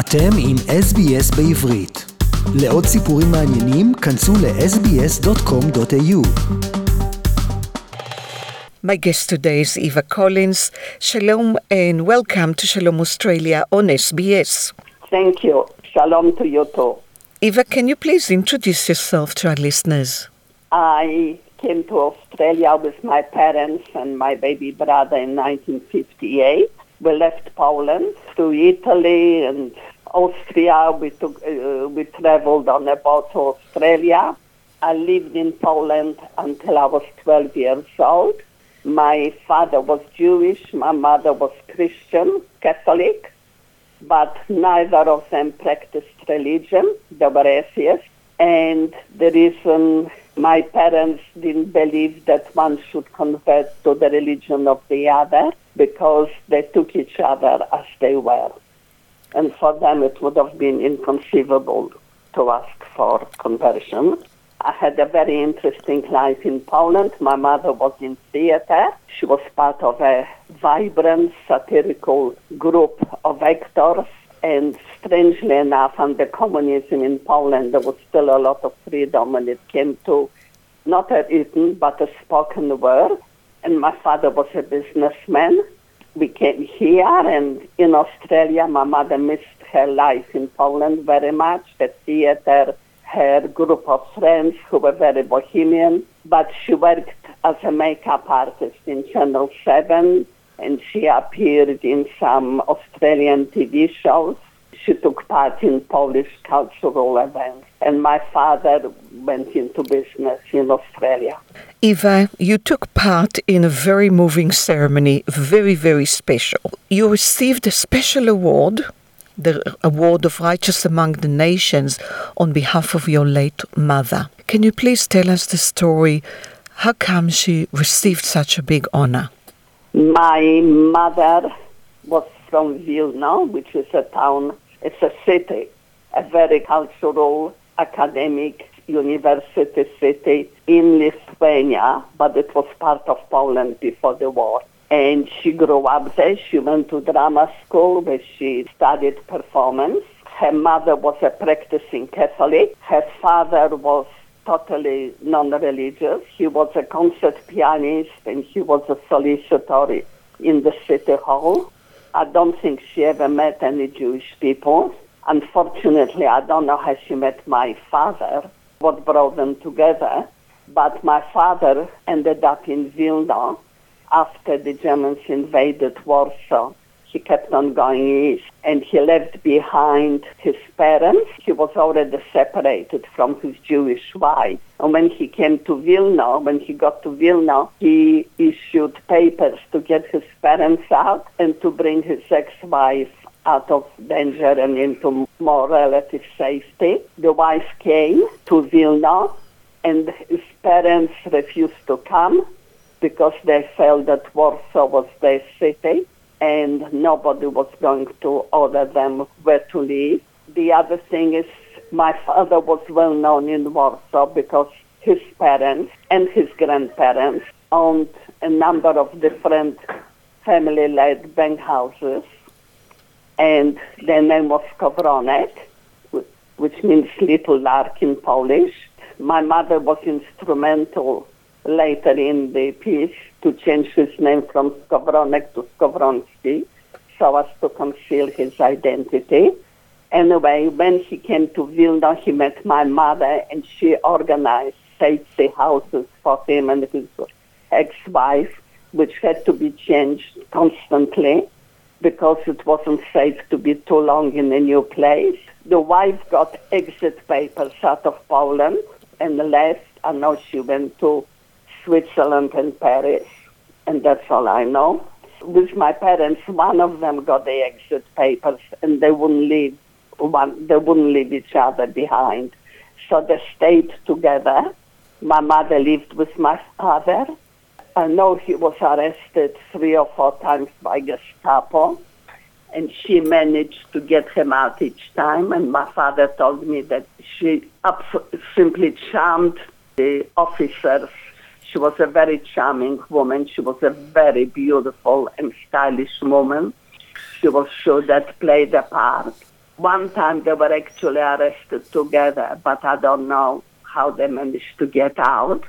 אתם עם SBS בעברית. לעוד סיפורים מעניינים, כנסו ל-sbs.com.au. My guest today is Eva Collins. Shalom and welcome to Shalom Australia on SBS. Thank you. Shalom to you too. Eva, can you please introduce yourself to our listeners? I came to Australia with my parents and my baby brother in 1958. We left Poland to Italy and Austria. We took, uh, we traveled on a boat to Australia. I lived in Poland until I was 12 years old. My father was Jewish, my mother was Christian, Catholic, but neither of them practiced religion. They were atheists. And the reason my parents didn't believe that one should convert to the religion of the other because they took each other as they were. And for them, it would have been inconceivable to ask for conversion. I had a very interesting life in Poland. My mother was in theater. She was part of a vibrant satirical group of actors. And strangely enough, under communism in Poland, there was still a lot of freedom when it came to not a written, but a spoken word. And my father was a businessman. We came here, and in Australia, my mother missed her life in Poland very much. The theater, her group of friends who were very bohemian, but she worked as a makeup artist in Channel 7 and she appeared in some Australian TV shows. She took part in Polish cultural events and my father went into business in Australia. Eva, you took part in a very moving ceremony, very, very special. You received a special award, the Award of Righteous Among the Nations, on behalf of your late mother. Can you please tell us the story? How come she received such a big honor? My mother was from Vilna, which is a town, it's a city, a very cultural, academic university city in Lithuania, but it was part of Poland before the war. And she grew up there. She went to drama school where she studied performance. Her mother was a practicing Catholic. Her father was totally non-religious. He was a concert pianist and he was a solicitor in the city hall. I don't think she ever met any Jewish people. Unfortunately, I don't know how she met my father, what brought them together. But my father ended up in Vilna after the Germans invaded Warsaw. He kept on going east and he left behind his parents. He was already separated from his Jewish wife. And when he came to Vilna, when he got to Vilna, he issued papers to get his parents out and to bring his ex-wife out of danger and into more relative safety. The wife came to Vilna and his parents refused to come because they felt that Warsaw was their city and nobody was going to order them where to live. The other thing is my father was well known in Warsaw because his parents and his grandparents owned a number of different family-led bank houses and their name was Skowronek, which means little lark in Polish. My mother was instrumental later in the piece to change his name from Skowronek to Skowronski so as to conceal his identity. Anyway, when he came to Vilna, he met my mother and she organized safety houses for him and his ex-wife, which had to be changed constantly because it wasn't safe to be too long in a new place. The wife got exit papers out of Poland and left. I know she went to Switzerland and Paris, and that's all I know. With my parents, one of them got the exit papers, and they wouldn't leave one. They wouldn't leave each other behind, so they stayed together. My mother lived with my father. I know he was arrested three or four times by Gestapo, and she managed to get him out each time. And my father told me that she simply charmed the officers. She was a very charming woman. She was a very beautiful and stylish woman. She was sure that played a part. One time they were actually arrested together, but I don't know how they managed to get out.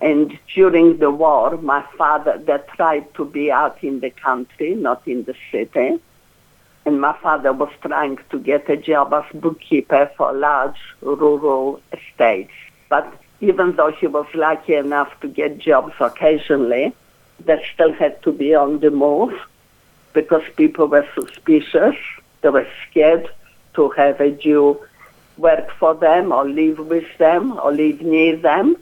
And during the war, my father, they tried to be out in the country, not in the city. And my father was trying to get a job as bookkeeper for large rural estates. But even though he was lucky enough to get jobs occasionally, they still had to be on the move because people were suspicious. They were scared to have a Jew work for them or live with them or live near them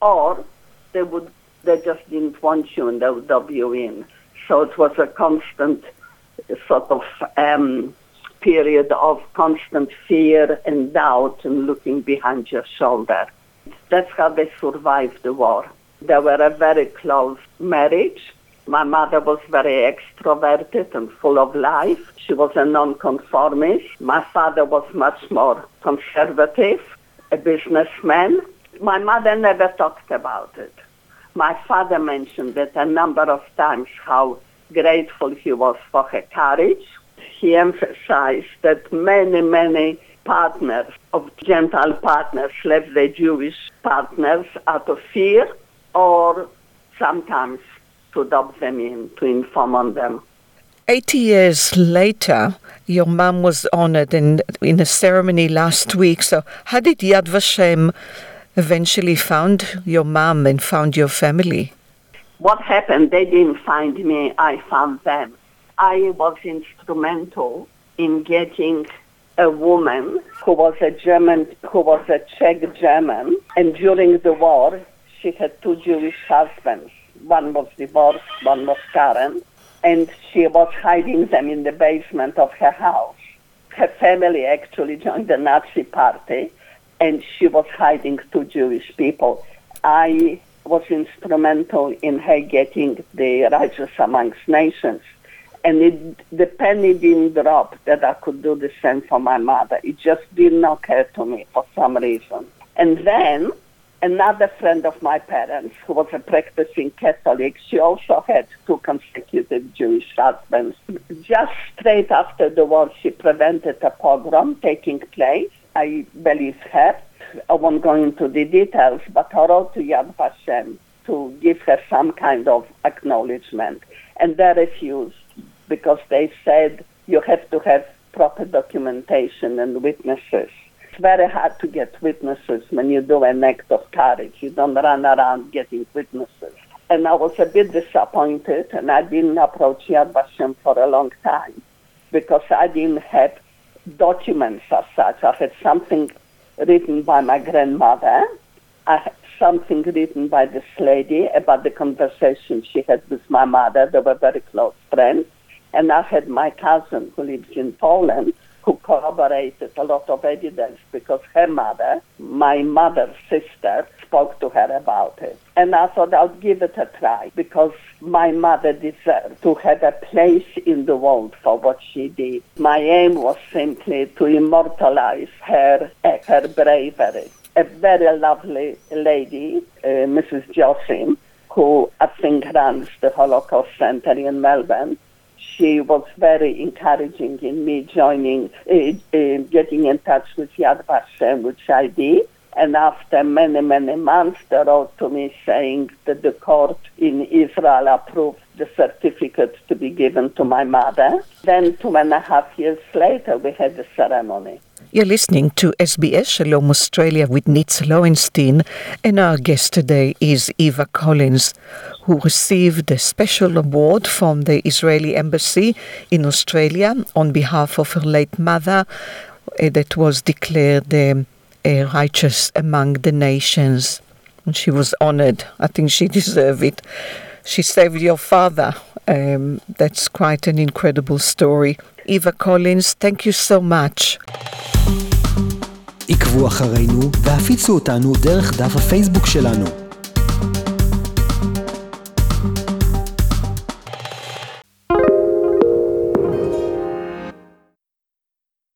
or they would they just didn't want you and they would dub you in. So it was a constant sort of um, period of constant fear and doubt and looking behind your shoulder. That's how they survived the war. They were a very close marriage. My mother was very extroverted and full of life. She was a nonconformist. My father was much more conservative, a businessman my mother never talked about it. My father mentioned it a number of times how grateful he was for her courage. He emphasized that many, many partners of Gentile partners left their Jewish partners out of fear or sometimes to dub them in, to inform on them. 80 years later, your mom was honored in, in a ceremony last week. So, how did Yad Vashem eventually found your mom and found your family? What happened? They didn't find me, I found them. I was instrumental in getting a woman who was a German, who was a Czech German, and during the war, she had two Jewish husbands. One was divorced, one was current, and she was hiding them in the basement of her house. Her family actually joined the Nazi party, and she was hiding two Jewish people. I was instrumental in her getting the righteous amongst nations. And it, the penny didn't drop that I could do the same for my mother. It just didn't occur to me for some reason. And then another friend of my parents, who was a practicing Catholic, she also had two consecutive Jewish husbands. Just straight after the war, she prevented a pogrom taking place I believe her. I won't go into the details, but I wrote to Yad Vashem to give her some kind of acknowledgement. And they refused because they said you have to have proper documentation and witnesses. It's very hard to get witnesses when you do an act of courage. You don't run around getting witnesses. And I was a bit disappointed, and I didn't approach Yad Vashem for a long time because I didn't have documents as such. I had something written by my grandmother. I had something written by this lady about the conversation she had with my mother. They were very close friends. And I had my cousin who lives in Poland corroborated a lot of evidence because her mother, my mother's sister, spoke to her about it. And I thought I'll give it a try because my mother deserved to have a place in the world for what she did. My aim was simply to immortalize her, and her bravery. A very lovely lady, uh, Mrs. Josem, who I think runs the Holocaust Center in Melbourne, she was very encouraging in me joining, uh, uh, getting in touch with Yad Vashem, which I did. And after many, many months, they wrote to me saying that the court in Israel approved the certificate to be given to my mother. Then, two and a half years later, we had the ceremony. You're listening to SBS Shalom Australia with Nitz Lowenstein, and our guest today is Eva Collins, who received a special award from the Israeli Embassy in Australia on behalf of her late mother, uh, that was declared um, righteous among the nations. And she was honored. I think she deserved it. She saved your father. Um, that's quite an incredible story. Eva Collins, thank you so much. עקבו אחרינו והפיצו אותנו דרך דף הפייסבוק שלנו.